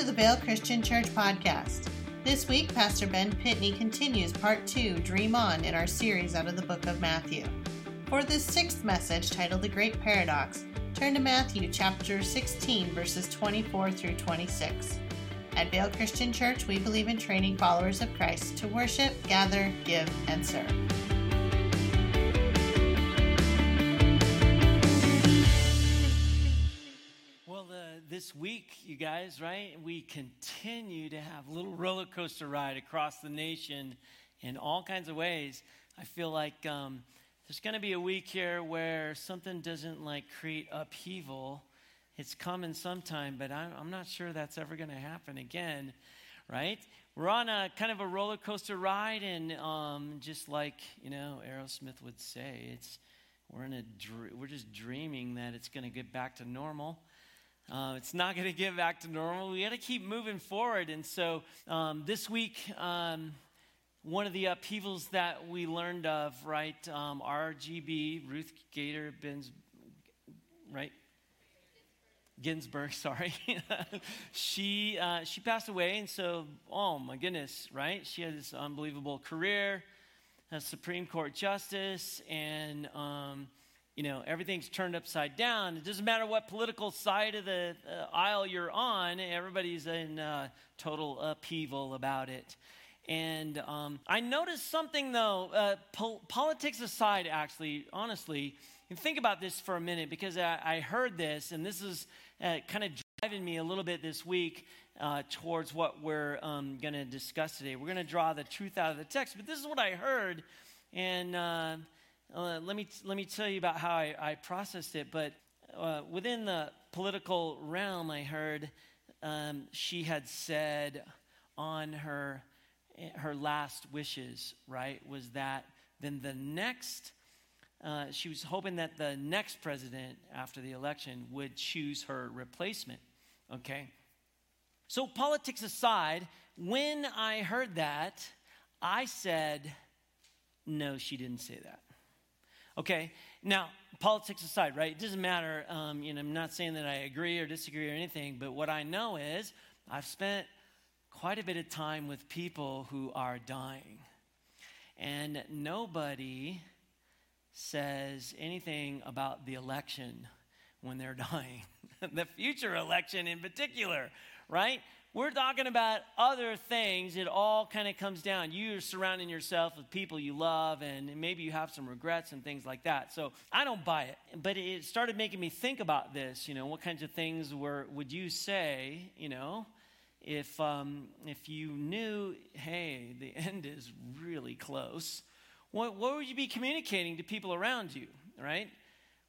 to the Vail Christian Church podcast. This week, Pastor Ben Pitney continues part two, Dream On, in our series out of the book of Matthew. For this sixth message, titled The Great Paradox, turn to Matthew chapter 16, verses 24 through 26. At Vail Christian Church, we believe in training followers of Christ to worship, gather, give, and serve. Guys, right, we continue to have little roller coaster ride across the nation in all kinds of ways. I feel like um, there's going to be a week here where something doesn't like create upheaval. It's coming sometime, but I'm, I'm not sure that's ever going to happen again, right? We're on a kind of a roller coaster ride, and um, just like you know, Aerosmith would say, it's we're in a dr- we're just dreaming that it's going to get back to normal. Uh, it's not going to get back to normal. We got to keep moving forward. And so um, this week, um, one of the upheavals that we learned of, right? Um, RGB, Ruth Gator Benz, right? Ginsburg, sorry. she, uh, she passed away. And so, oh my goodness, right? She had this unbelievable career as Supreme Court Justice and um, you know, everything's turned upside down. It doesn't matter what political side of the uh, aisle you're on, everybody's in uh, total upheaval about it. And um, I noticed something though, uh, po- politics aside, actually, honestly, and think about this for a minute because I, I heard this, and this is uh, kind of driving me a little bit this week uh, towards what we're um, going to discuss today. We're going to draw the truth out of the text, but this is what I heard, and uh, uh, let, me, let me tell you about how I, I processed it. But uh, within the political realm, I heard um, she had said on her, her last wishes, right, was that then the next, uh, she was hoping that the next president after the election would choose her replacement, okay? So, politics aside, when I heard that, I said, no, she didn't say that. Okay, now politics aside, right? It doesn't matter. Um, you know, I'm not saying that I agree or disagree or anything, but what I know is I've spent quite a bit of time with people who are dying, and nobody says anything about the election when they're dying, the future election in particular, right? We're talking about other things. It all kind of comes down. You're surrounding yourself with people you love, and maybe you have some regrets and things like that. So I don't buy it. But it started making me think about this. You know, what kinds of things were would you say? You know, if um, if you knew, hey, the end is really close. What, what would you be communicating to people around you, right?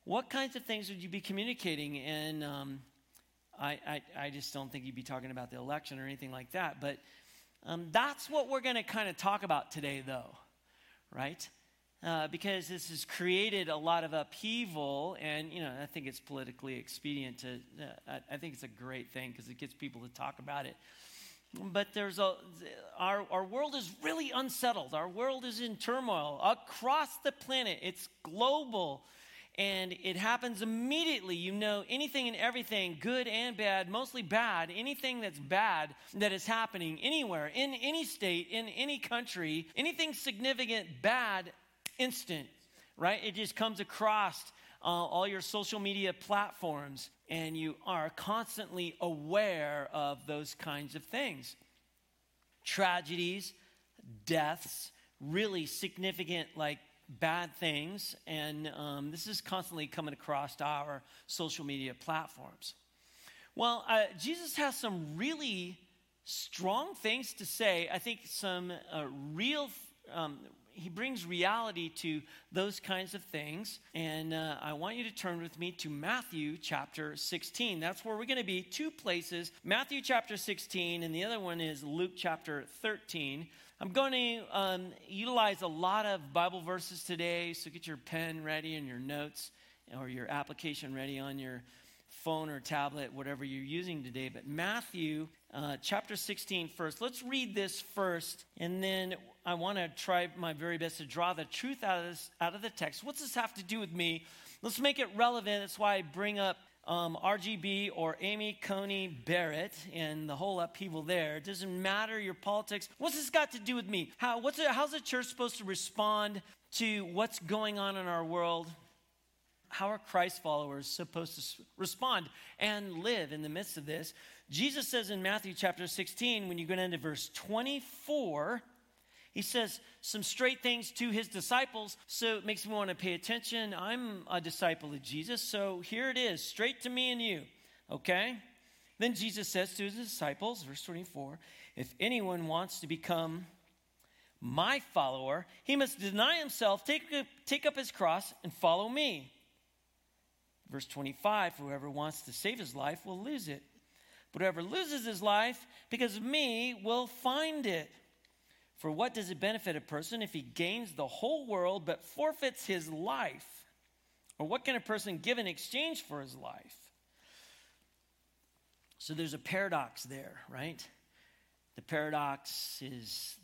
What kinds of things would you be communicating? And um, I, I, I just don't think you'd be talking about the election or anything like that. But um, that's what we're going to kind of talk about today, though, right? Uh, because this has created a lot of upheaval, and you know I think it's politically expedient to. Uh, I, I think it's a great thing because it gets people to talk about it. But there's a our our world is really unsettled. Our world is in turmoil across the planet. It's global and it happens immediately. You know anything and everything, good and bad, mostly bad, anything that's bad that is happening anywhere, in any state, in any country, anything significant, bad, instant, right? It just comes across uh, all your social media platforms, and you are constantly aware of those kinds of things. Tragedies, deaths, really significant, like bad things, and um, this is constantly coming across our social media platforms. Well, uh, Jesus has some really strong things to say. I think some uh, real, um, he brings reality to those kinds of things. And uh, I want you to turn with me to Matthew chapter 16. That's where we're going to be, two places Matthew chapter 16, and the other one is Luke chapter 13. I'm going to um, utilize a lot of Bible verses today, so get your pen ready and your notes or your application ready on your phone or tablet, whatever you're using today. But Matthew uh, chapter 16 first. Let's read this first, and then I want to try my very best to draw the truth out of, this, out of the text. What's this have to do with me? Let's make it relevant. That's why I bring up um, RGB or Amy Coney Barrett and the whole upheaval there. It doesn't matter your politics. What's this got to do with me? How, what's it, how's the church supposed to respond to what's going on in our world? How are Christ followers supposed to respond and live in the midst of this? Jesus says in Matthew chapter 16, when you go down to verse 24, he says some straight things to his disciples, so it makes me want to pay attention. I'm a disciple of Jesus, so here it is, straight to me and you, okay? Then Jesus says to his disciples, verse 24, if anyone wants to become my follower, he must deny himself, take, take up his cross, and follow me. Verse 25, whoever wants to save his life will lose it. But whoever loses his life because of me will find it. For what does it benefit a person if he gains the whole world but forfeits his life? Or what can a person give in exchange for his life? So there's a paradox there, right? The paradox is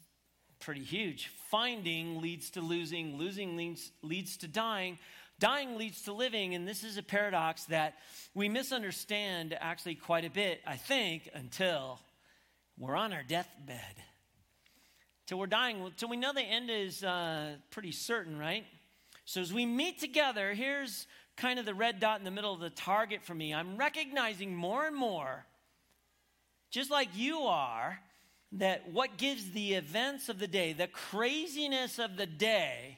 pretty huge. Finding leads to losing, losing leads, leads to dying, dying leads to living. And this is a paradox that we misunderstand actually quite a bit, I think, until we're on our deathbed till we're dying, till we know the end is uh, pretty certain, right? So as we meet together, here's kind of the red dot in the middle of the target for me. I'm recognizing more and more, just like you are, that what gives the events of the day, the craziness of the day,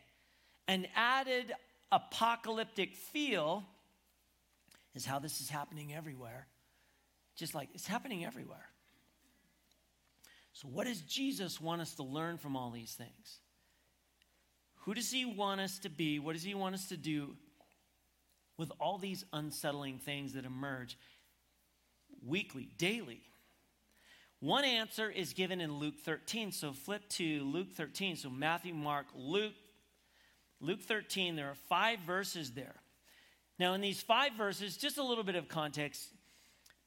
an added apocalyptic feel is how this is happening everywhere. Just like it's happening everywhere. So, what does Jesus want us to learn from all these things? Who does he want us to be? What does he want us to do with all these unsettling things that emerge weekly, daily? One answer is given in Luke 13. So flip to Luke 13. So Matthew, Mark, Luke. Luke 13, there are five verses there. Now, in these five verses, just a little bit of context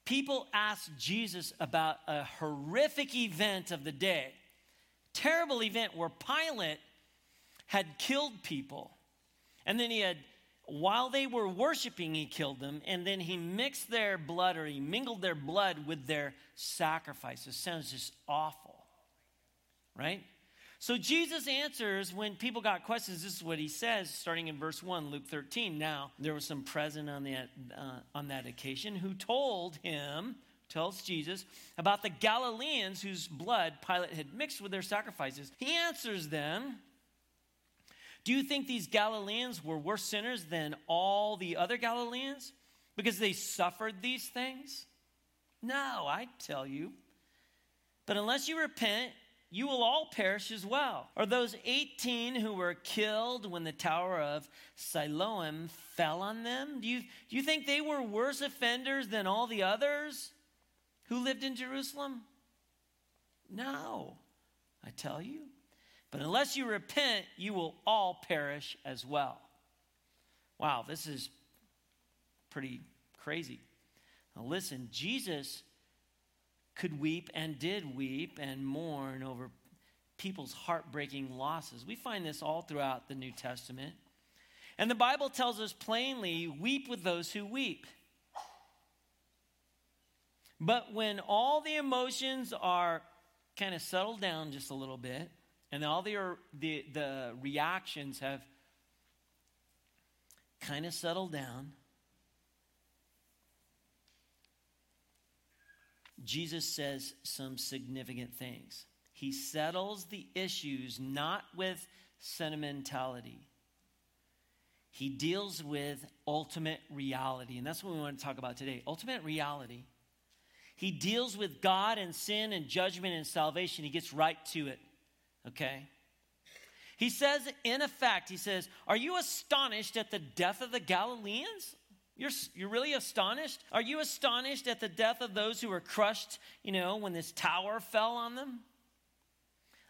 people asked Jesus about a horrific event of the day, terrible event where Pilate had killed people. And then he had, while they were worshiping, he killed them. And then he mixed their blood or he mingled their blood with their sacrifices. Sounds just awful, right? So Jesus answers when people got questions. This is what he says, starting in verse one, Luke thirteen. Now there was some present on that uh, on that occasion who told him, tells Jesus about the Galileans whose blood Pilate had mixed with their sacrifices. He answers them. Do you think these Galileans were worse sinners than all the other Galileans because they suffered these things? No, I tell you. But unless you repent, you will all perish as well. Or those 18 who were killed when the Tower of Siloam fell on them? Do you, do you think they were worse offenders than all the others who lived in Jerusalem? No, I tell you. But unless you repent, you will all perish as well. Wow, this is pretty crazy. Now, listen, Jesus could weep and did weep and mourn over people's heartbreaking losses. We find this all throughout the New Testament. And the Bible tells us plainly weep with those who weep. But when all the emotions are kind of settled down just a little bit, and all the, er, the, the reactions have kind of settled down, Jesus says some significant things. He settles the issues not with sentimentality. He deals with ultimate reality. And that's what we want to talk about today ultimate reality. He deals with God and sin and judgment and salvation. He gets right to it. Okay? He says, in effect, he says, Are you astonished at the death of the Galileans? You're, you're really astonished? Are you astonished at the death of those who were crushed, you know, when this tower fell on them?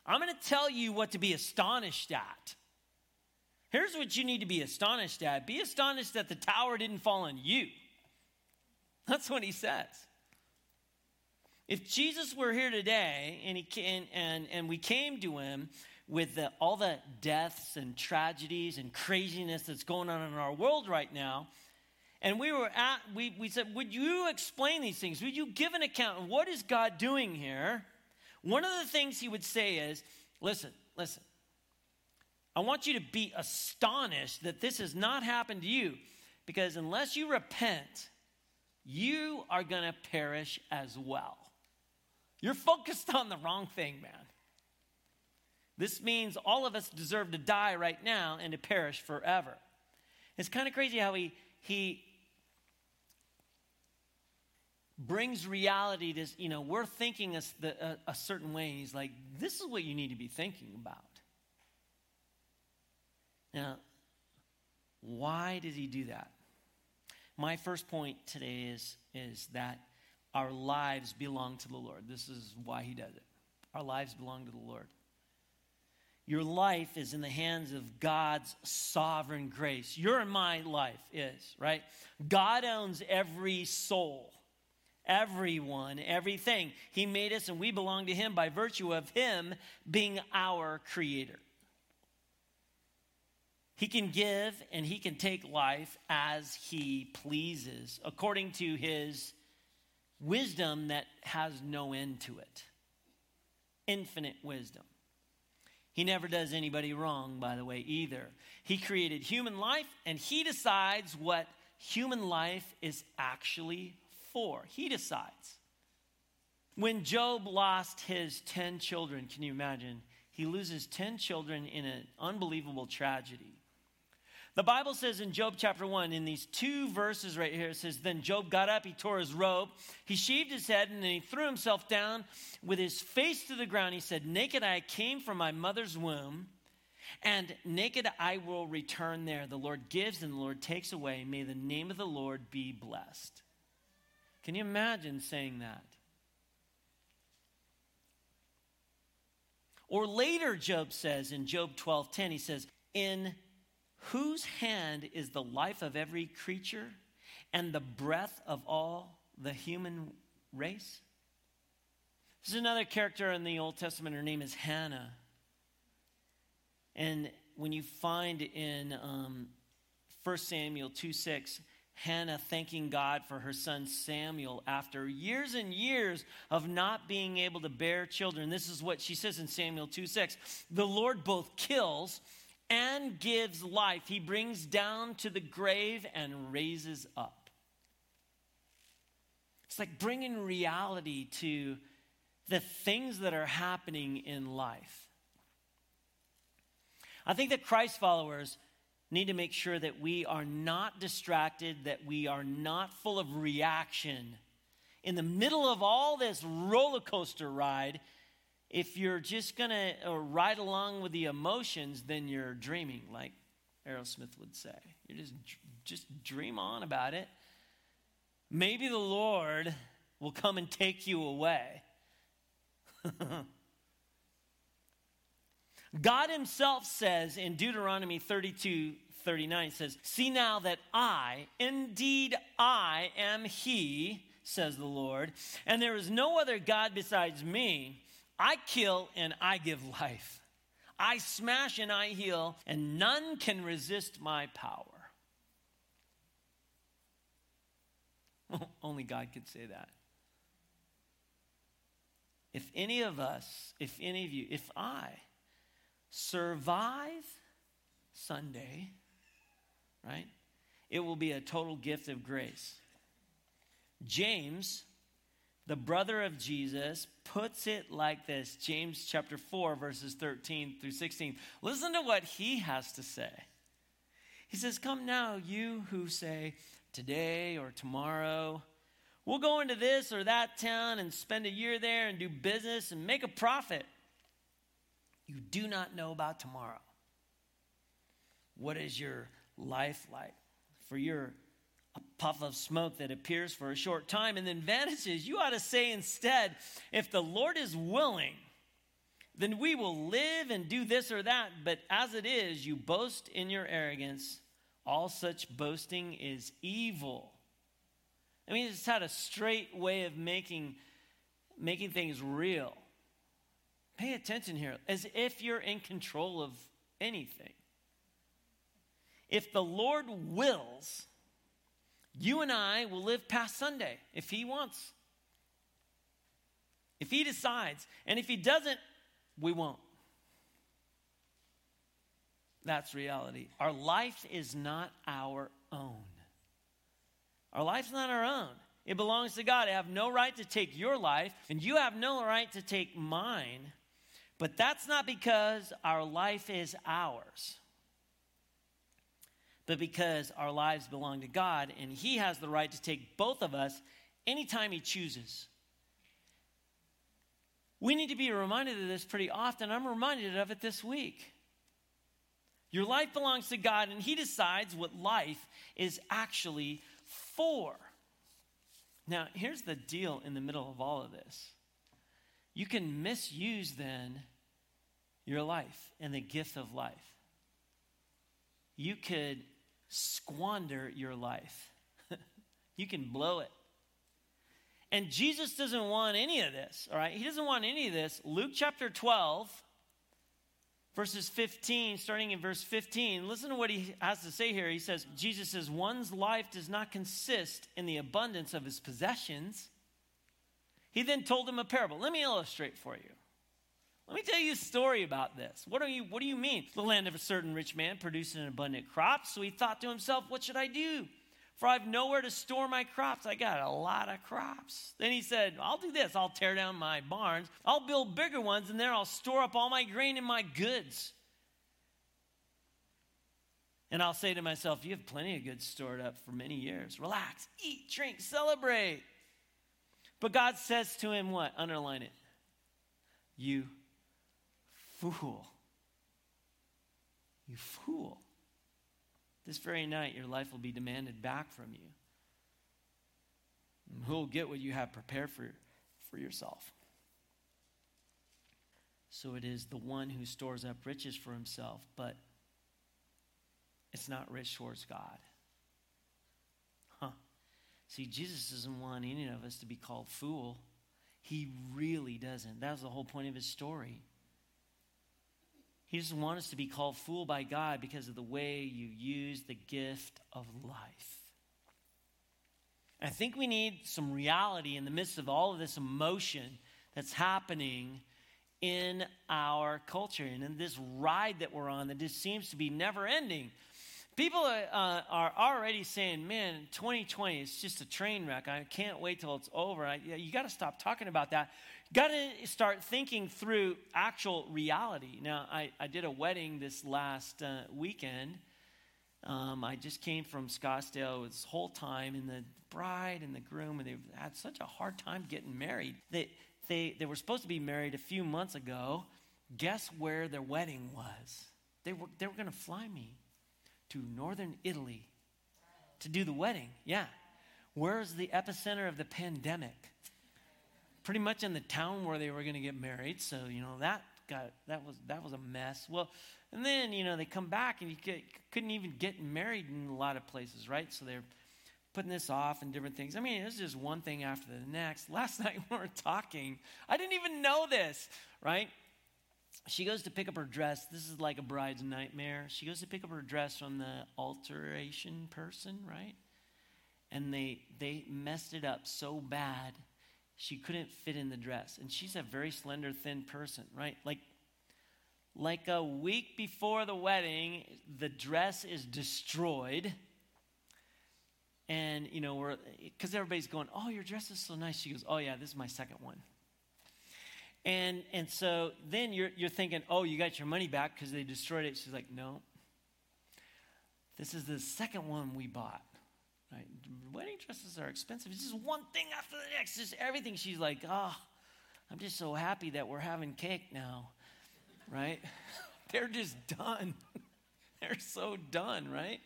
I'm going to tell you what to be astonished at. Here's what you need to be astonished at be astonished that the tower didn't fall on you. That's what he says. If Jesus were here today and, he came, and, and we came to him with the, all the deaths and tragedies and craziness that's going on in our world right now, And we were at, we, we said, Would you explain these things? Would you give an account? What is God doing here? One of the things he would say is, Listen, listen. I want you to be astonished that this has not happened to you because unless you repent, you are going to perish as well. You're focused on the wrong thing, man. This means all of us deserve to die right now and to perish forever. It's kind of crazy how he, he brings reality to, you know, we're thinking a, a, a certain way. He's like, this is what you need to be thinking about. Now, why did he do that? My first point today is, is that our lives belong to the Lord. This is why he does it. Our lives belong to the Lord. Your life is in the hands of God's sovereign grace. Your and my life is, right? God owns every soul, everyone, everything. He made us and we belong to Him by virtue of Him being our creator. He can give and He can take life as He pleases, according to His wisdom that has no end to it. Infinite wisdom. He never does anybody wrong, by the way, either. He created human life and he decides what human life is actually for. He decides. When Job lost his 10 children, can you imagine? He loses 10 children in an unbelievable tragedy. The Bible says in Job chapter 1, in these two verses right here, it says, Then Job got up, he tore his robe, he shaved his head, and then he threw himself down with his face to the ground. He said, Naked I came from my mother's womb, and naked I will return there. The Lord gives and the Lord takes away. May the name of the Lord be blessed. Can you imagine saying that? Or later, Job says in Job 12 10, he says, In Whose hand is the life of every creature and the breath of all the human race? There's another character in the Old Testament. Her name is Hannah. And when you find in um, 1 Samuel 2 6, Hannah thanking God for her son Samuel after years and years of not being able to bear children. This is what she says in Samuel 2 6. The Lord both kills and gives life. He brings down to the grave and raises up. It's like bringing reality to the things that are happening in life. I think that Christ followers need to make sure that we are not distracted, that we are not full of reaction. In the middle of all this roller coaster ride, if you're just going to uh, ride along with the emotions, then you're dreaming, like Aerosmith would say. You just, just dream on about it. Maybe the Lord will come and take you away. God Himself says in Deuteronomy 32 39, says, See now that I, indeed I am He, says the Lord, and there is no other God besides me. I kill and I give life. I smash and I heal, and none can resist my power. Only God could say that. If any of us, if any of you, if I survive Sunday, right, it will be a total gift of grace. James the brother of Jesus, puts it like this James chapter 4, verses 13 through 16. Listen to what he has to say. He says, Come now, you who say, today or tomorrow, we'll go into this or that town and spend a year there and do business and make a profit. You do not know about tomorrow. What is your life like? For your a puff of smoke that appears for a short time and then vanishes. You ought to say instead, if the Lord is willing, then we will live and do this or that. But as it is, you boast in your arrogance. All such boasting is evil. I mean, it's had a straight way of making, making things real. Pay attention here, as if you're in control of anything. If the Lord wills, You and I will live past Sunday if He wants. If He decides. And if He doesn't, we won't. That's reality. Our life is not our own. Our life's not our own. It belongs to God. I have no right to take your life, and you have no right to take mine. But that's not because our life is ours, but because our lives belong to God, and He has the right to take both of us anytime He chooses. We need to be reminded of this pretty often. I'm reminded of it this week. Your life belongs to God, and He decides what life is actually for. Now, here's the deal in the middle of all of this you can misuse then your life and the gift of life. You could squander your life, you can blow it. And Jesus doesn't want any of this, all right? He doesn't want any of this. Luke chapter 12, verses 15, starting in verse 15, listen to what he has to say here. He says, Jesus says, one's life does not consist in the abundance of his possessions. He then told him a parable. Let me illustrate for you. Let me tell you a story about this. What, are you, what do you mean? The land of a certain rich man produced an abundant crop, so he thought to himself, What should I do? For I've nowhere to store my crops. I got a lot of crops. Then he said, I'll do this. I'll tear down my barns. I'll build bigger ones, and there I'll store up all my grain and my goods. And I'll say to myself, You have plenty of goods stored up for many years. Relax, eat, drink, celebrate. But God says to him, What? Underline it. You fool. You fool. This very night, your life will be demanded back from you. And who will get what you have prepared for, for yourself? So it is the one who stores up riches for himself, but it's not rich towards God. Huh. See, Jesus doesn't want any of us to be called fool. He really doesn't. That was the whole point of his story. He doesn't want us to be called fool by God because of the way you use the gift of life. I think we need some reality in the midst of all of this emotion that's happening in our culture and in this ride that we're on that just seems to be never ending. People uh, are already saying, man, 2020 is just a train wreck. I can't wait till it's over. I, you got to stop talking about that got to start thinking through actual reality. Now, I, I did a wedding this last uh, weekend. Um, I just came from Scottsdale this whole time, and the bride and the groom, and they had such a hard time getting married. They, they, they were supposed to be married a few months ago. Guess where their wedding was? They were, they were going to fly me to northern Italy to do the wedding. Yeah. Where's the epicenter of the pandemic? Pretty much in the town where they were going to get married. So, you know, that got, that was, that was a mess. Well, and then, you know, they come back and you get, couldn't even get married in a lot of places, right? So they're putting this off and different things. I mean, it's just one thing after the next. Last night we were talking. I didn't even know this, right? She goes to pick up her dress. This is like a bride's nightmare. She goes to pick up her dress from the alteration person, right? And they they messed it up so bad she couldn't fit in the dress. And she's a very slender, thin person, right? Like, like a week before the wedding, the dress is destroyed. And, you know, we're, because everybody's going, oh, your dress is so nice. She goes, oh, yeah, this is my second one. And, and so then you're, you're thinking, oh, you got your money back because they destroyed it. She's like, no. This is the second one we bought. Right? Wedding dresses are expensive. It's just one thing after the next, just everything. She's like, oh, I'm just so happy that we're having cake now, right? They're just done. They're so done, right?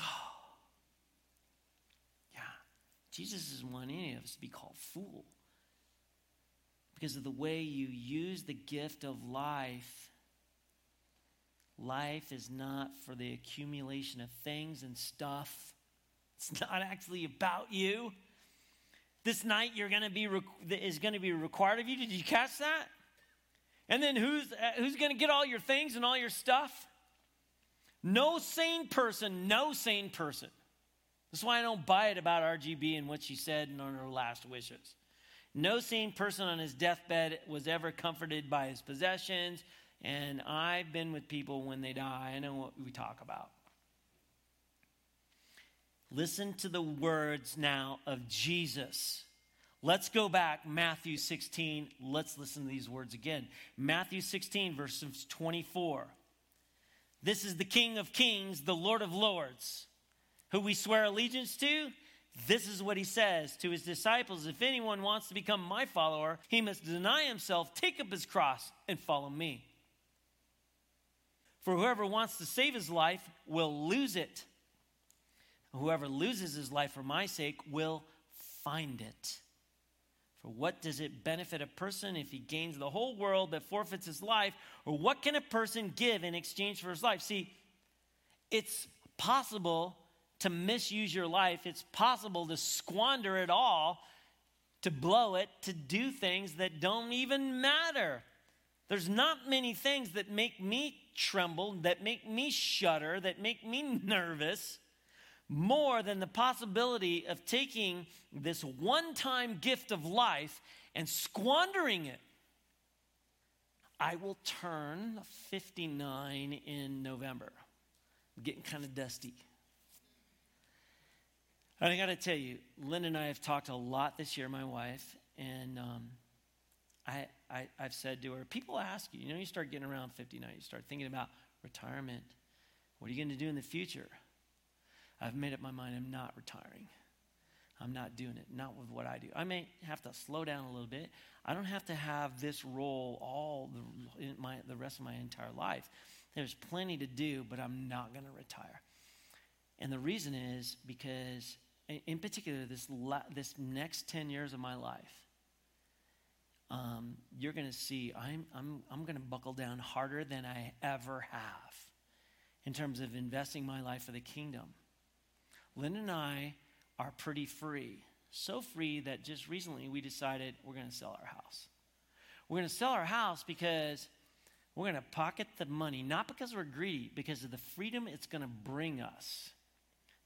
Oh. Yeah. Jesus doesn't want any of us to be called fool because of the way you use the gift of life Life is not for the accumulation of things and stuff. It's not actually about you. This night you're going to be is going to be required of you. Did you catch that? And then who's uh, who's going to get all your things and all your stuff? No sane person, no sane person That's why I don't buy it about RGB and what she said and on her last wishes. No sane person on his deathbed was ever comforted by his possessions, and I've been with people when they die. I know what we talk about. Listen to the words now of Jesus. Let's go back, Matthew 16. Let's listen to these words again. Matthew 16, verses 24. This is the King of Kings, the Lord of Lords who we swear allegiance to, this is what he says to his disciples If anyone wants to become my follower, he must deny himself, take up his cross, and follow me. For whoever wants to save his life will lose it. Whoever loses his life for my sake will find it. For what does it benefit a person if he gains the whole world but forfeits his life? Or what can a person give in exchange for his life? See, it's possible to misuse your life. It's possible to squander it all, to blow it, to do things that don't even matter. There's not many things that make me tremble, that make me shudder, that make me nervous more than the possibility of taking this one time gift of life and squandering it. I will turn 59 in November. I'm getting kind of dusty. I got to tell you, Lynn and I have talked a lot this year, my wife, and um, I, I, have said to her, people ask you, you know, you start getting around 59, you start thinking about retirement. What are you going to do in the future? I've made up my mind, I'm not retiring. I'm not doing it, not with what I do. I may have to slow down a little bit. I don't have to have this role all the, my, the rest of my entire life. There's plenty to do, but I'm not going to retire. And the reason is because in particular, this, la- this next 10 years of my life, um, you're going to see I'm, I'm, I'm going to buckle down harder than I ever have in terms of investing my life for the kingdom. Lynn and I are pretty free. So free that just recently we decided we're going to sell our house. We're going to sell our house because we're going to pocket the money, not because we're greedy, because of the freedom it's going to bring us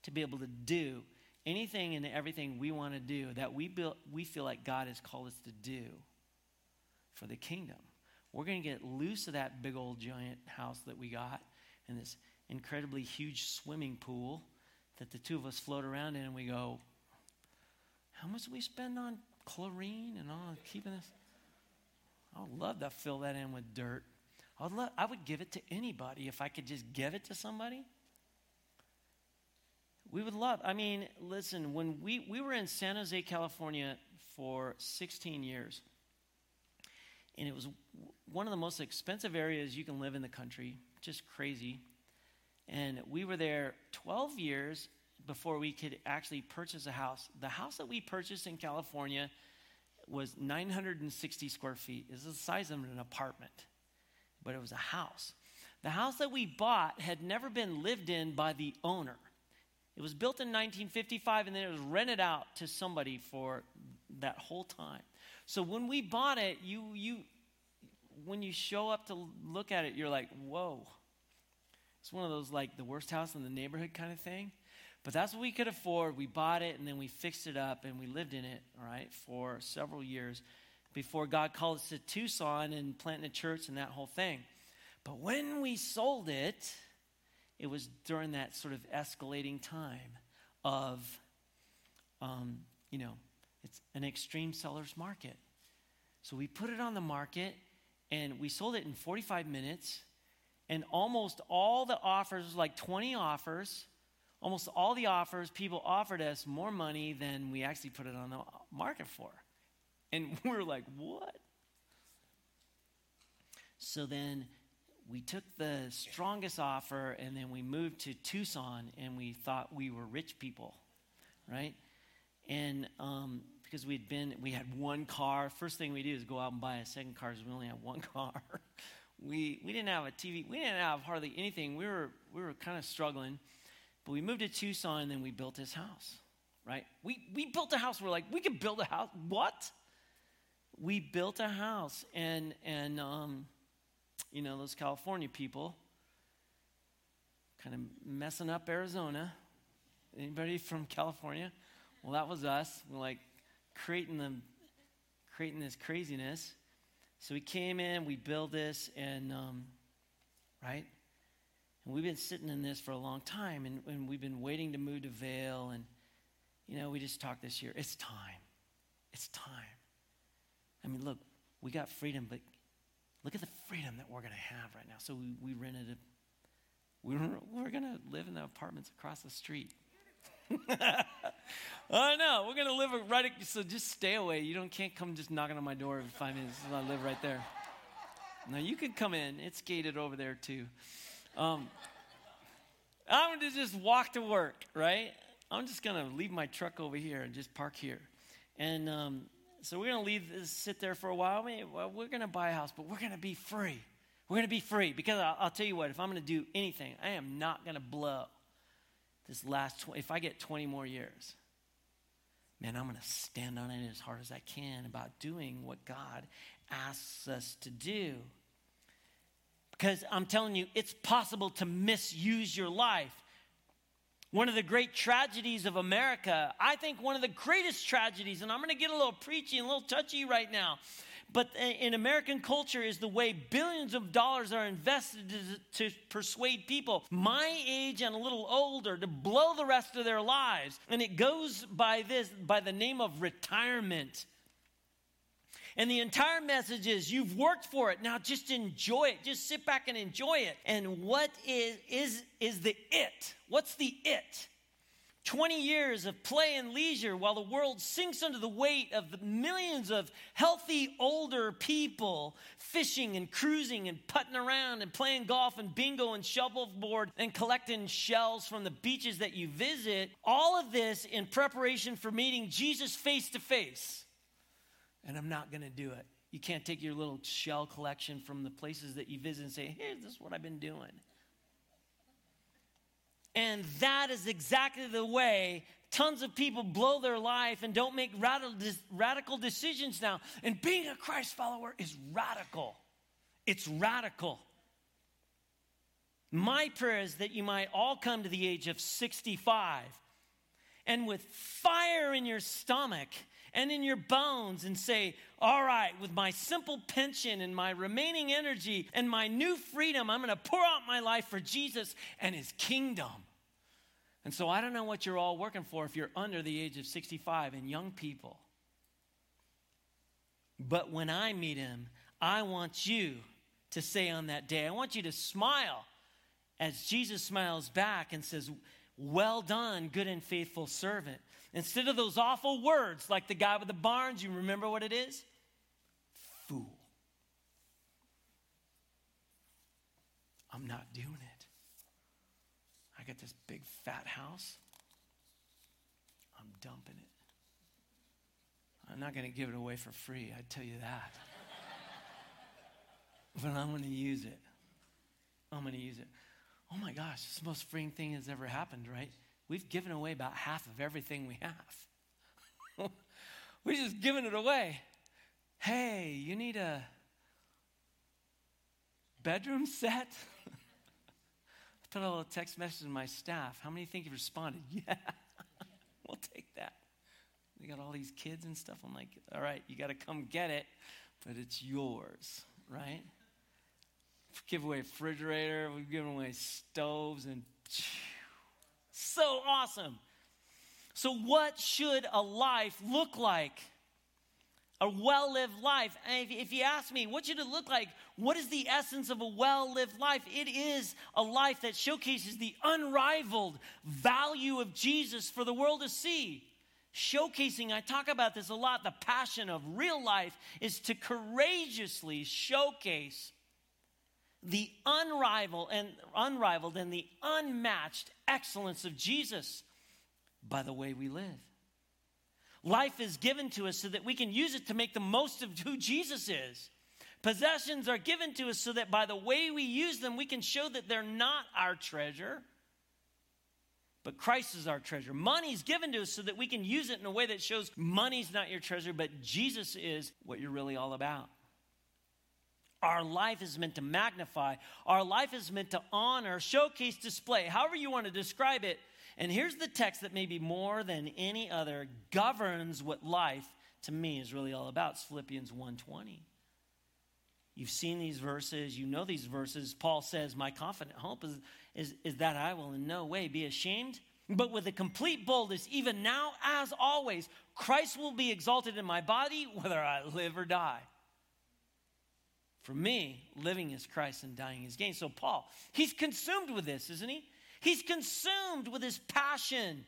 to be able to do anything and everything we want to do that we, build, we feel like God has called us to do for the kingdom. We're going to get loose of that big old giant house that we got and this incredibly huge swimming pool that the two of us float around in, and we go, How much do we spend on chlorine and on keeping this? I would love to fill that in with dirt. I would, love, I would give it to anybody if I could just give it to somebody. We would love, I mean, listen, when we, we were in San Jose, California for 16 years, and it was one of the most expensive areas you can live in the country, just crazy. And we were there 12 years before we could actually purchase a house. The house that we purchased in California was 960 square feet. It's the size of an apartment, but it was a house. The house that we bought had never been lived in by the owner. It was built in 1955 and then it was rented out to somebody for that whole time. So when we bought it, you, you, when you show up to look at it, you're like, whoa. It's one of those like the worst house in the neighborhood kind of thing. But that's what we could afford. We bought it and then we fixed it up and we lived in it, all right, for several years before God called us to Tucson and planting a church and that whole thing. But when we sold it, it was during that sort of escalating time of, um, you know, it's an extreme seller's market. So we put it on the market and we sold it in 45 minutes. And almost all the offers, like 20 offers, almost all the offers, people offered us more money than we actually put it on the market for. And we were like, what? So then we took the strongest offer and then we moved to Tucson and we thought we were rich people, right? And um, because we'd been, we had one car. First thing we do is go out and buy a second car because we only had one car. we, we didn't have a TV. We didn't have hardly anything. We were, we were kind of struggling. But we moved to Tucson and then we built this house, right? We, we built a house. We're like, we could build a house. What? We built a house and, and, um, you know, those California people kind of messing up Arizona. Anybody from California? Well, that was us. We're like creating the creating this craziness. So we came in, we built this, and um, right, and we've been sitting in this for a long time, and, and we've been waiting to move to Vail, and you know, we just talked this year. It's time. It's time. I mean, look, we got freedom, but look at the freedom that we're going to have right now. So we, we rented a, we were, we're going to live in the apartments across the street. oh no, we're gonna live right. So just stay away. You don't can't come just knocking on my door every five minutes. I live right there. Now you can come in. It's gated over there too. Um, I'm gonna just walk to work, right? I'm just gonna leave my truck over here and just park here, and um, so we're gonna leave this, sit there for a while. Well, we're gonna buy a house, but we're gonna be free. We're gonna be free because I'll, I'll tell you what. If I'm gonna do anything, I am not gonna blow this last 20, if I get 20 more years, man, I'm going to stand on it as hard as I can about doing what God asks us to do. Because I'm telling you, it's possible to misuse your life. One of the great tragedies of America, I think one of the greatest tragedies, and I'm going to get a little preachy and a little touchy right now, but in American culture is the way billions of dollars are invested to, to, persuade people my age and a little older to blow the rest of their lives. And it goes by this, by the name of retirement. And the entire message is you've worked for it. Now just enjoy it. Just sit back and enjoy it. And what is is is the it? What's the it? 20 years of play and leisure while the world sinks under the weight of the millions of healthy older people fishing and cruising and putting around and playing golf and bingo and shuffleboard and collecting shells from the beaches that you visit. All of this in preparation for meeting Jesus face to face. And I'm not going to do it. You can't take your little shell collection from the places that you visit and say, here's this is what I've been doing. And that is exactly the way tons of people blow their life and don't make radical, decisions now. And being a Christ follower is radical. It's radical. My prayer is that you might all come to the age of 65 and with fire in your stomach and in your bones and say, All right, with my simple pension and my remaining energy and my new freedom, I'm going to pour out my life for Jesus and his kingdom. And so I don't know what you're all working for if you're under the age of 65 and young people. But when I meet him, I want you to say on that day, I want you to smile as Jesus smiles back and says, Well done, good and faithful servant. Instead of those awful words like the guy with the barns, you remember what it is? Fool. I'm not doing it got this big fat house. I'm dumping it. I'm not going to give it away for free, I tell you that. but I'm going to use it. I'm going to use it. Oh my gosh, it's the most freeing thing that's ever happened, right? We've given away about half of everything we have. We're just giving it away. Hey, you need a bedroom set? put a little text message to my staff. How many think you've responded? Yeah, we'll take that. We got all these kids and stuff. I'm like, all right, you got to come get it, but it's yours, right? Give away refrigerator. We've given away stoves and so awesome. So, what should a life look like? A well lived life. And if, if, you ask me, what should it look like? What is the essence of a well lived life? It is a life that showcases the unrivaled value of Jesus for the world to see. Showcasing, I talk about this a lot, the passion of real life is to courageously showcase the unrivaled and unrivaled and the unmatched excellence of Jesus by the way we live. Life is given to us so that we can use it to make the most of who Jesus is. Possessions are given to us so that by the way we use them, we can show that they're not our treasure, but Christ is our treasure. Money is given to us so that we can use it in a way that shows money's not your treasure, but Jesus is what you're really all about. Our life is meant to magnify. Our life is meant to honor, showcase, display, however you want to describe it. And here's the text that maybe more than any other governs what life to me is really all about. It's Philippians 1:20. You've seen these verses, you know these verses. Paul says, My confident hope is, is, is that I will in no way be ashamed, but with a complete boldness, even now as always, Christ will be exalted in my body, whether I live or die. For me, living is Christ and dying is gain. So, Paul, he's consumed with this, isn't he? He's consumed with his passion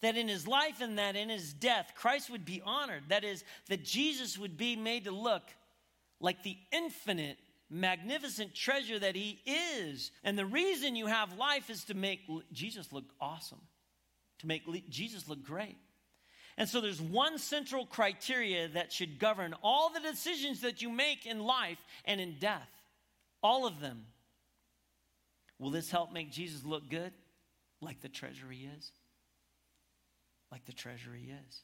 that in his life and that in his death, Christ would be honored. That is, that Jesus would be made to look like the infinite, magnificent treasure that he is. And the reason you have life is to make Jesus look awesome, to make Jesus look great. And so there's one central criteria that should govern all the decisions that you make in life and in death. All of them. Will this help make Jesus look good? Like the treasure he is? Like the treasure he is.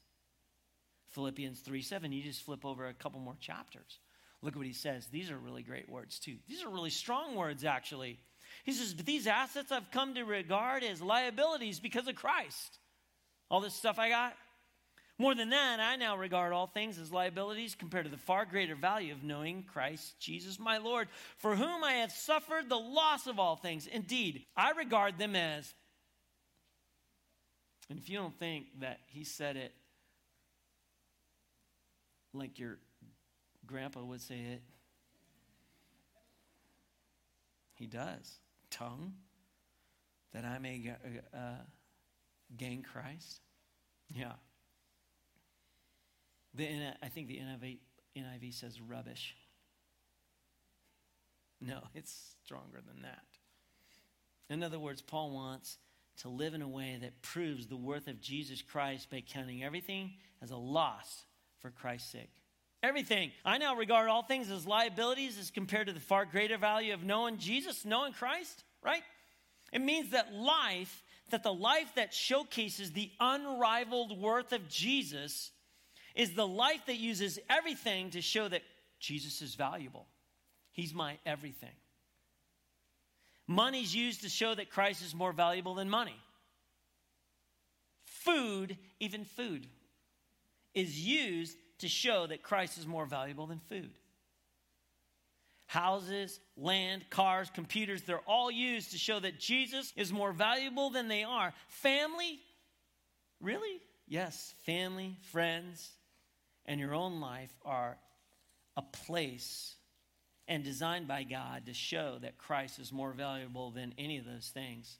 Philippians 3 7, you just flip over a couple more chapters. Look what he says. These are really great words, too. These are really strong words, actually. He says, But these assets I've come to regard as liabilities because of Christ. All this stuff I got, more than that, I now regard all things as liabilities compared to the far greater value of knowing Christ Jesus my Lord, for whom I have suffered the loss of all things. Indeed, I regard them as. And if you don't think that he said it like your grandpa would say it, he does. Tongue, that I may uh, gain Christ. Yeah. The, I think the NIV, NIV says rubbish. No, it's stronger than that. In other words, Paul wants to live in a way that proves the worth of Jesus Christ by counting everything as a loss for Christ's sake. Everything. I now regard all things as liabilities as compared to the far greater value of knowing Jesus, knowing Christ, right? It means that life, that the life that showcases the unrivaled worth of Jesus is the life that uses everything to show that Jesus is valuable. He's my everything. Money's used to show that Christ is more valuable than money. Food, even food, is used to show that Christ is more valuable than food. Houses, land, cars, computers, they're all used to show that Jesus is more valuable than they are. Family, really? Yes, family, friends, and your own life are a place and designed by God to show that Christ is more valuable than any of those things.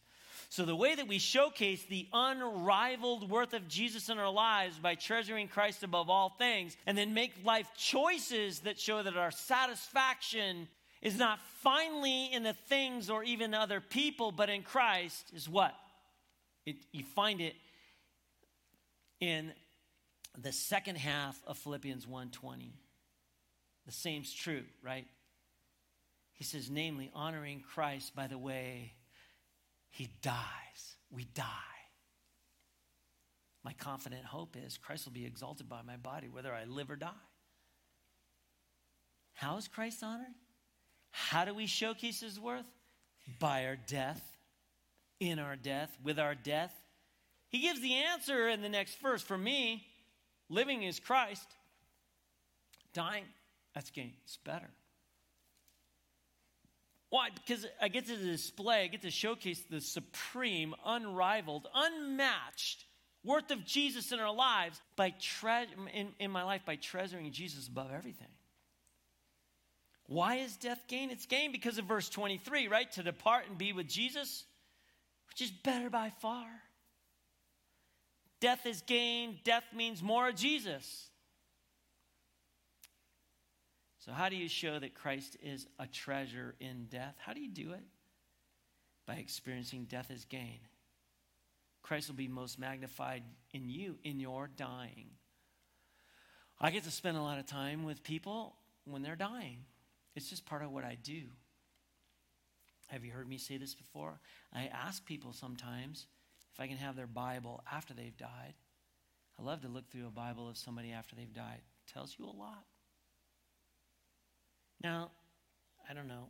So, the way that we showcase the unrivaled worth of Jesus in our lives by treasuring Christ above all things, and then make life choices that show that our satisfaction is not finally in the things or even other people, but in Christ, is what? It, you find it in the second half of Philippians 1:20. The same's true, right? He says, namely, honoring Christ by the way he dies. We die. My confident hope is Christ will be exalted by my body, whether I live or die. How is Christ honored? How do we showcase his worth? By our death, in our death, with our death. He gives the answer in the next verse. For me, Living is Christ. Dying, that's gain. It's better. Why? Because I get to display, I get to showcase the supreme, unrivaled, unmatched worth of Jesus in our lives by tre- in, in my life by treasuring Jesus above everything. Why is death gain? It's gain because of verse 23, right? To depart and be with Jesus, which is better by far. Death is gain, death means more of Jesus. So, how do you show that Christ is a treasure in death? How do you do it? By experiencing death as gain. Christ will be most magnified in you, in your dying. I get to spend a lot of time with people when they're dying. It's just part of what I do. Have you heard me say this before? I ask people sometimes if I can have their Bible after they've died. I love to look through a Bible of somebody after they've died. It tells you a lot. Now, I don't know,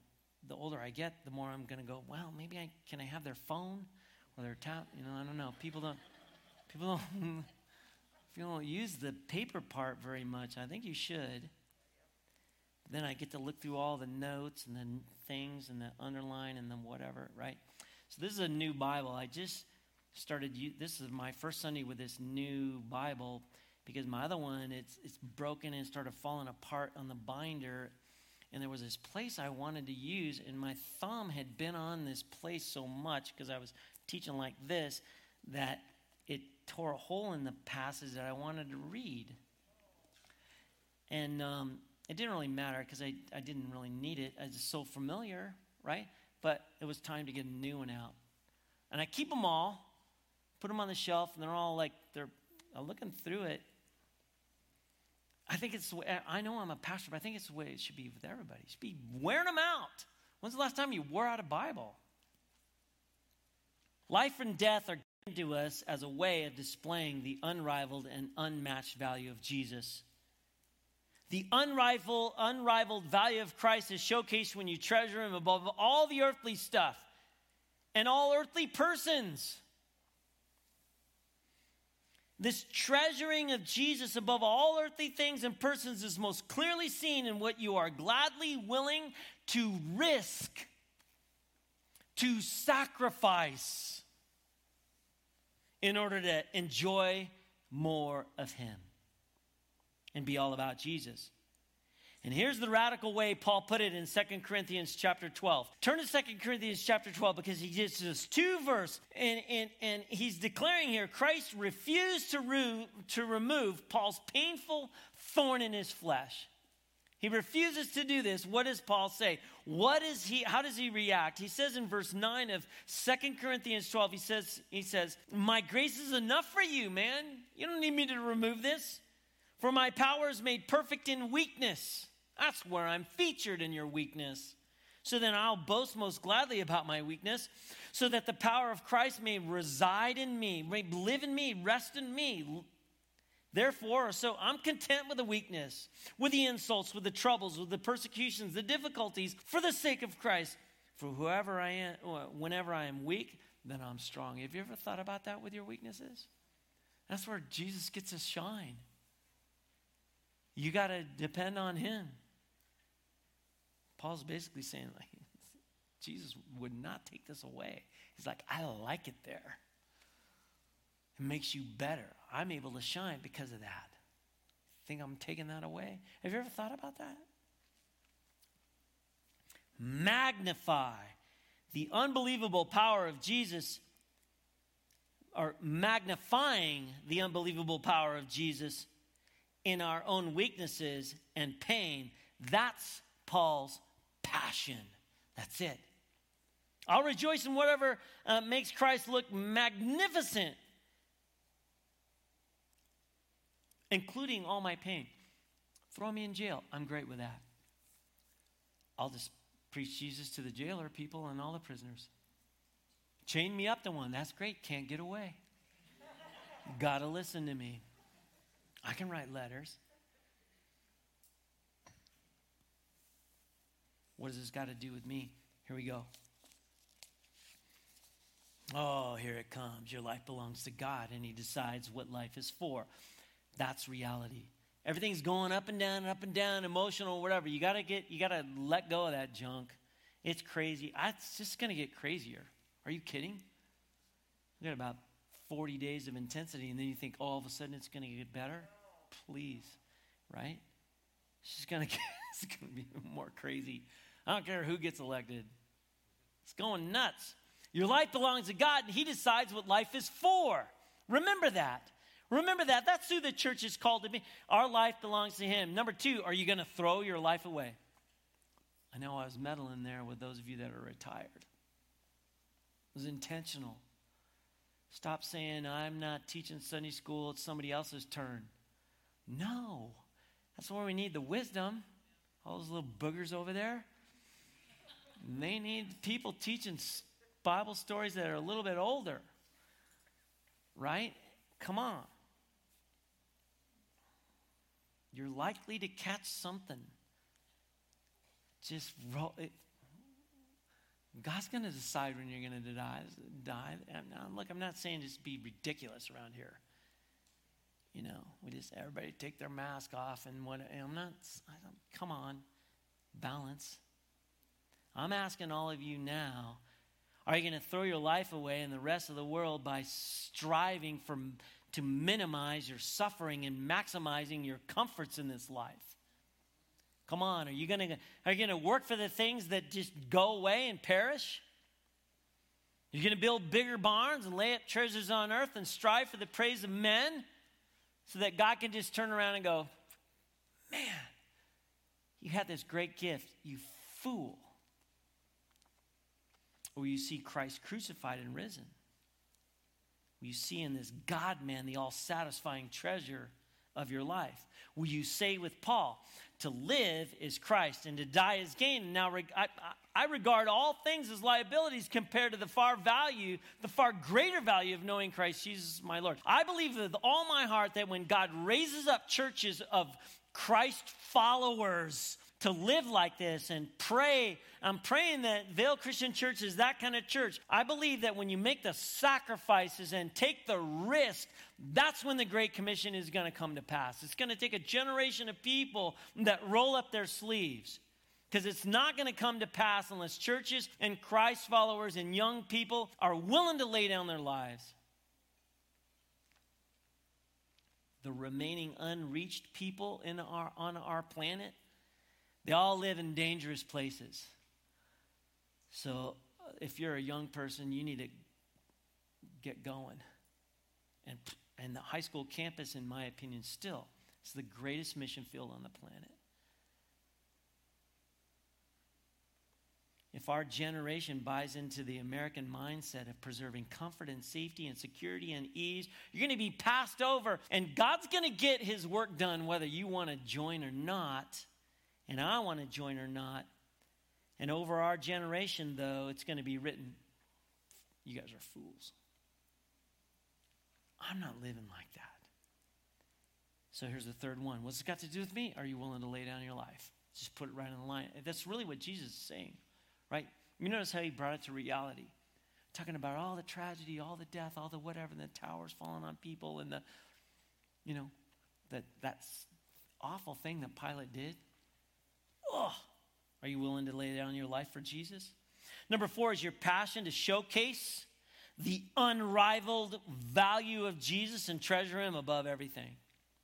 the older I get, the more I'm going to go, well, maybe I can I have their phone or their tab? You know, I don't know. People don't, people don't, people don't use the paper part very much. I think you should. Then I get to look through all the notes and the things and the underline and the whatever, right? So this is a new Bible. I just started. This is my first Sunday with this new Bible because my other one it's it's broken and started falling apart on the binder and there was this place I wanted to use, and my thumb had been on this place so much because I was teaching like this that it tore a hole in the passage that I wanted to read. And um, it didn't really matter because I, I didn't really need it. I was so familiar, right? But it was time to get a new one out. And I keep them all, put them on the shelf, and they're all like, they're I'm looking through it, I think it's I know I'm a pastor, but I think it's the way it should be with everybody. You should be wearing them out. When's the last time you wore out a Bible? Life and death are given to us as a way of displaying the unrivaled and unmatched value of Jesus. The unrivaled, unrivaled value of Christ is showcased when you treasure him above all the earthly stuff and all earthly persons. This treasuring of Jesus above all earthly things and persons is most clearly seen in what you are gladly willing to risk, to sacrifice in order to enjoy more of Him and be all about Jesus. And here's the radical way Paul put it in 2 Corinthians chapter 12. Turn to 2 Corinthians chapter 12 because he gives us two verses and, and, and he's declaring here Christ refused to, to remove Paul's painful thorn in his flesh. He refuses to do this. What does Paul say? What is he how does he react? He says in verse 9 of 2 Corinthians 12, he says, he says, My grace is enough for you, man. You don't need me to remove this. For my power is made perfect in weakness. That's where I'm featured in your weakness. So then I'll boast most gladly about my weakness, so that the power of Christ may reside in me, may live in me, rest in me. Therefore, so I'm content with the weakness, with the insults, with the troubles, with the persecutions, the difficulties, for the sake of Christ. For whoever I am, whenever I am weak, then I'm strong. Have you ever thought about that with your weaknesses? That's where Jesus gets his shine. You got to depend on him. Paul's basically saying, like, Jesus would not take this away. He's like, I like it there. It makes you better. I'm able to shine because of that. Think I'm taking that away? Have you ever thought about that? Magnify the unbelievable power of Jesus, or magnifying the unbelievable power of Jesus in our own weaknesses and pain. That's Paul's passion. That's it. I'll rejoice in whatever uh, makes Christ look magnificent, including all my pain. Throw me in jail. I'm great with that. I'll just preach Jesus to the jailer people and all the prisoners. Chain me up to one. That's great. Can't get away. Gotta listen to me. I can write letters. What does this got to do with me? Here we go. Oh, here it comes. Your life belongs to God, and He decides what life is for. That's reality. Everything's going up and down, and up and down, emotional, whatever. You gotta get, you gotta let go of that junk. It's crazy. It's just gonna get crazier. Are you kidding? We got about 40 days of intensity, and then you think all of a sudden it's gonna get better. Please, right? It's just gonna get, it's gonna be more crazy. I don't care who gets elected. It's going nuts. Your life belongs to God, and He decides what life is for. Remember that. Remember that. That's who the church is called to be. Our life belongs to Him. Number two, are you going to throw your life away? I know I was meddling there with those of you that are retired. It was intentional. Stop saying, I'm not teaching Sunday school, it's somebody else's turn. No. That's where we need the wisdom. All those little boogers over there. They need people teaching Bible stories that are a little bit older. Right? Come on. You're likely to catch something. just roll it. God's going to decide when you're going to die. die. i'm look, I'm not saying just be ridiculous around here. You know, we just everybody take their mask off and what. I'm not. Come on, balance. I'm asking all of you now. Are you going to throw your life away and the rest of the world by striving for, to minimize your suffering and maximizing your comforts in this life? Come on, are you going to are you going to work for the things that just go away and perish? You're going to build bigger barns and lay up treasures on earth and strive for the praise of men so that God can just turn around and go, "Man, you had this great gift, you fool." Or you see Christ crucified and risen. Will you see in this God man the all satisfying treasure of your life. Will you say with Paul, to live is Christ and to die is gain? Now, I, I regard all things as liabilities compared to the far value, the far greater value of knowing Christ Jesus, my Lord. I believe with all my heart that when God raises up churches of Christ followers, to live like this and pray. I'm praying that Vail Christian Church is that kind of church. I believe that when you make the sacrifices and take the risk, that's when the Great Commission is going to come to pass. It's going to take a generation of people that roll up their sleeves. Because it's not going to come to pass unless churches and Christ followers and young people are willing to lay down their lives. The remaining unreached people in our, on our planet they all live in dangerous places. So uh, if you're a young person, you need to get going. And, and the high school campus, in my opinion, still is the greatest mission field on the planet. If our generation buys into the American mindset of preserving comfort and safety and security and ease, you're going to be passed over. And God's going to get his work done whether you want to join or not and I want to join or not. And over our generation, though, it's going to be written, you guys are fools. I'm not living like that. So here's the third one. What's it got to do with me? Are you willing to lay down your life? Just put it right on the line. That's really what Jesus is saying, right? You notice how he brought it to reality. Talking about all the tragedy, all the death, all the whatever, and the towers falling on people, and the, you know, that that's awful thing that Pilate did. Oh, are you willing to lay down your life for Jesus? Number four is your passion to showcase the unrivaled value of Jesus and treasure him above everything.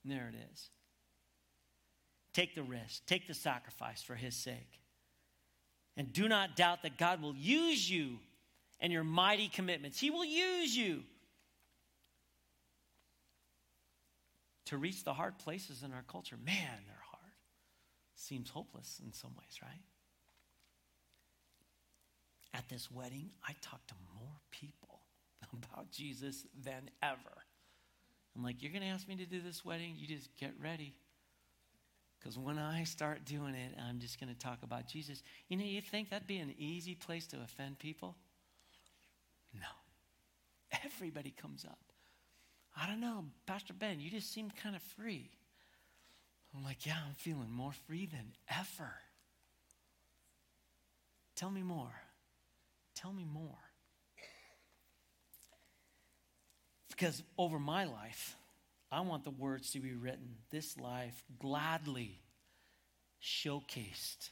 And there it is. Take the risk, take the sacrifice for his sake. And do not doubt that God will use you and your mighty commitments. He will use you to reach the hard places in our culture. Man, they're seems hopeless in some ways, right? At this wedding, I talked to more people about Jesus than ever. I'm like, you're going to ask me to do this wedding? You just get ready. Because when I start doing it, I'm just going to talk about Jesus. You know, you think that'd be an easy place to offend people? No. Everybody comes up. I don't know, Pastor Ben, you just seem kind of free. I'm like, yeah, I'm feeling more free than ever. Tell me more. Tell me more. Because over my life, I want the words to be written. This life gladly showcased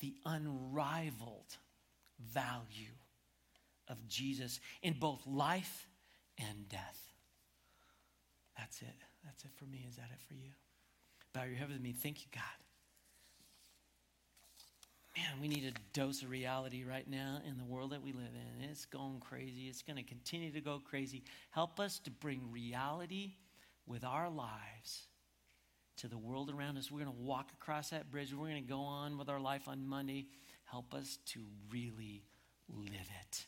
the unrivaled value of Jesus in both life and death. That's it. That's it for me. Is that it for you? Bow your head with me. Thank you, God. Man, we need a dose of reality right now in the world that we live in. It's going crazy. It's going to continue to go crazy. Help us to bring reality with our lives to the world around us. We're going to walk across that bridge. We're going to go on with our life on Monday. Help us to really live it.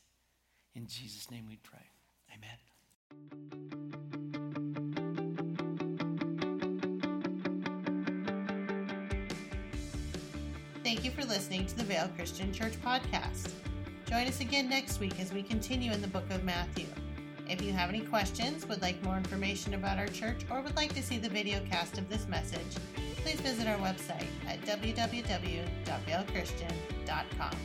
In Jesus' name we pray. Amen. Thank you for listening to the Vail Christian Church podcast. Join us again next week as we continue in the book of Matthew. If you have any questions, would like more information about our church, or would like to see the video cast of this message, please visit our website at www.vailchristian.com.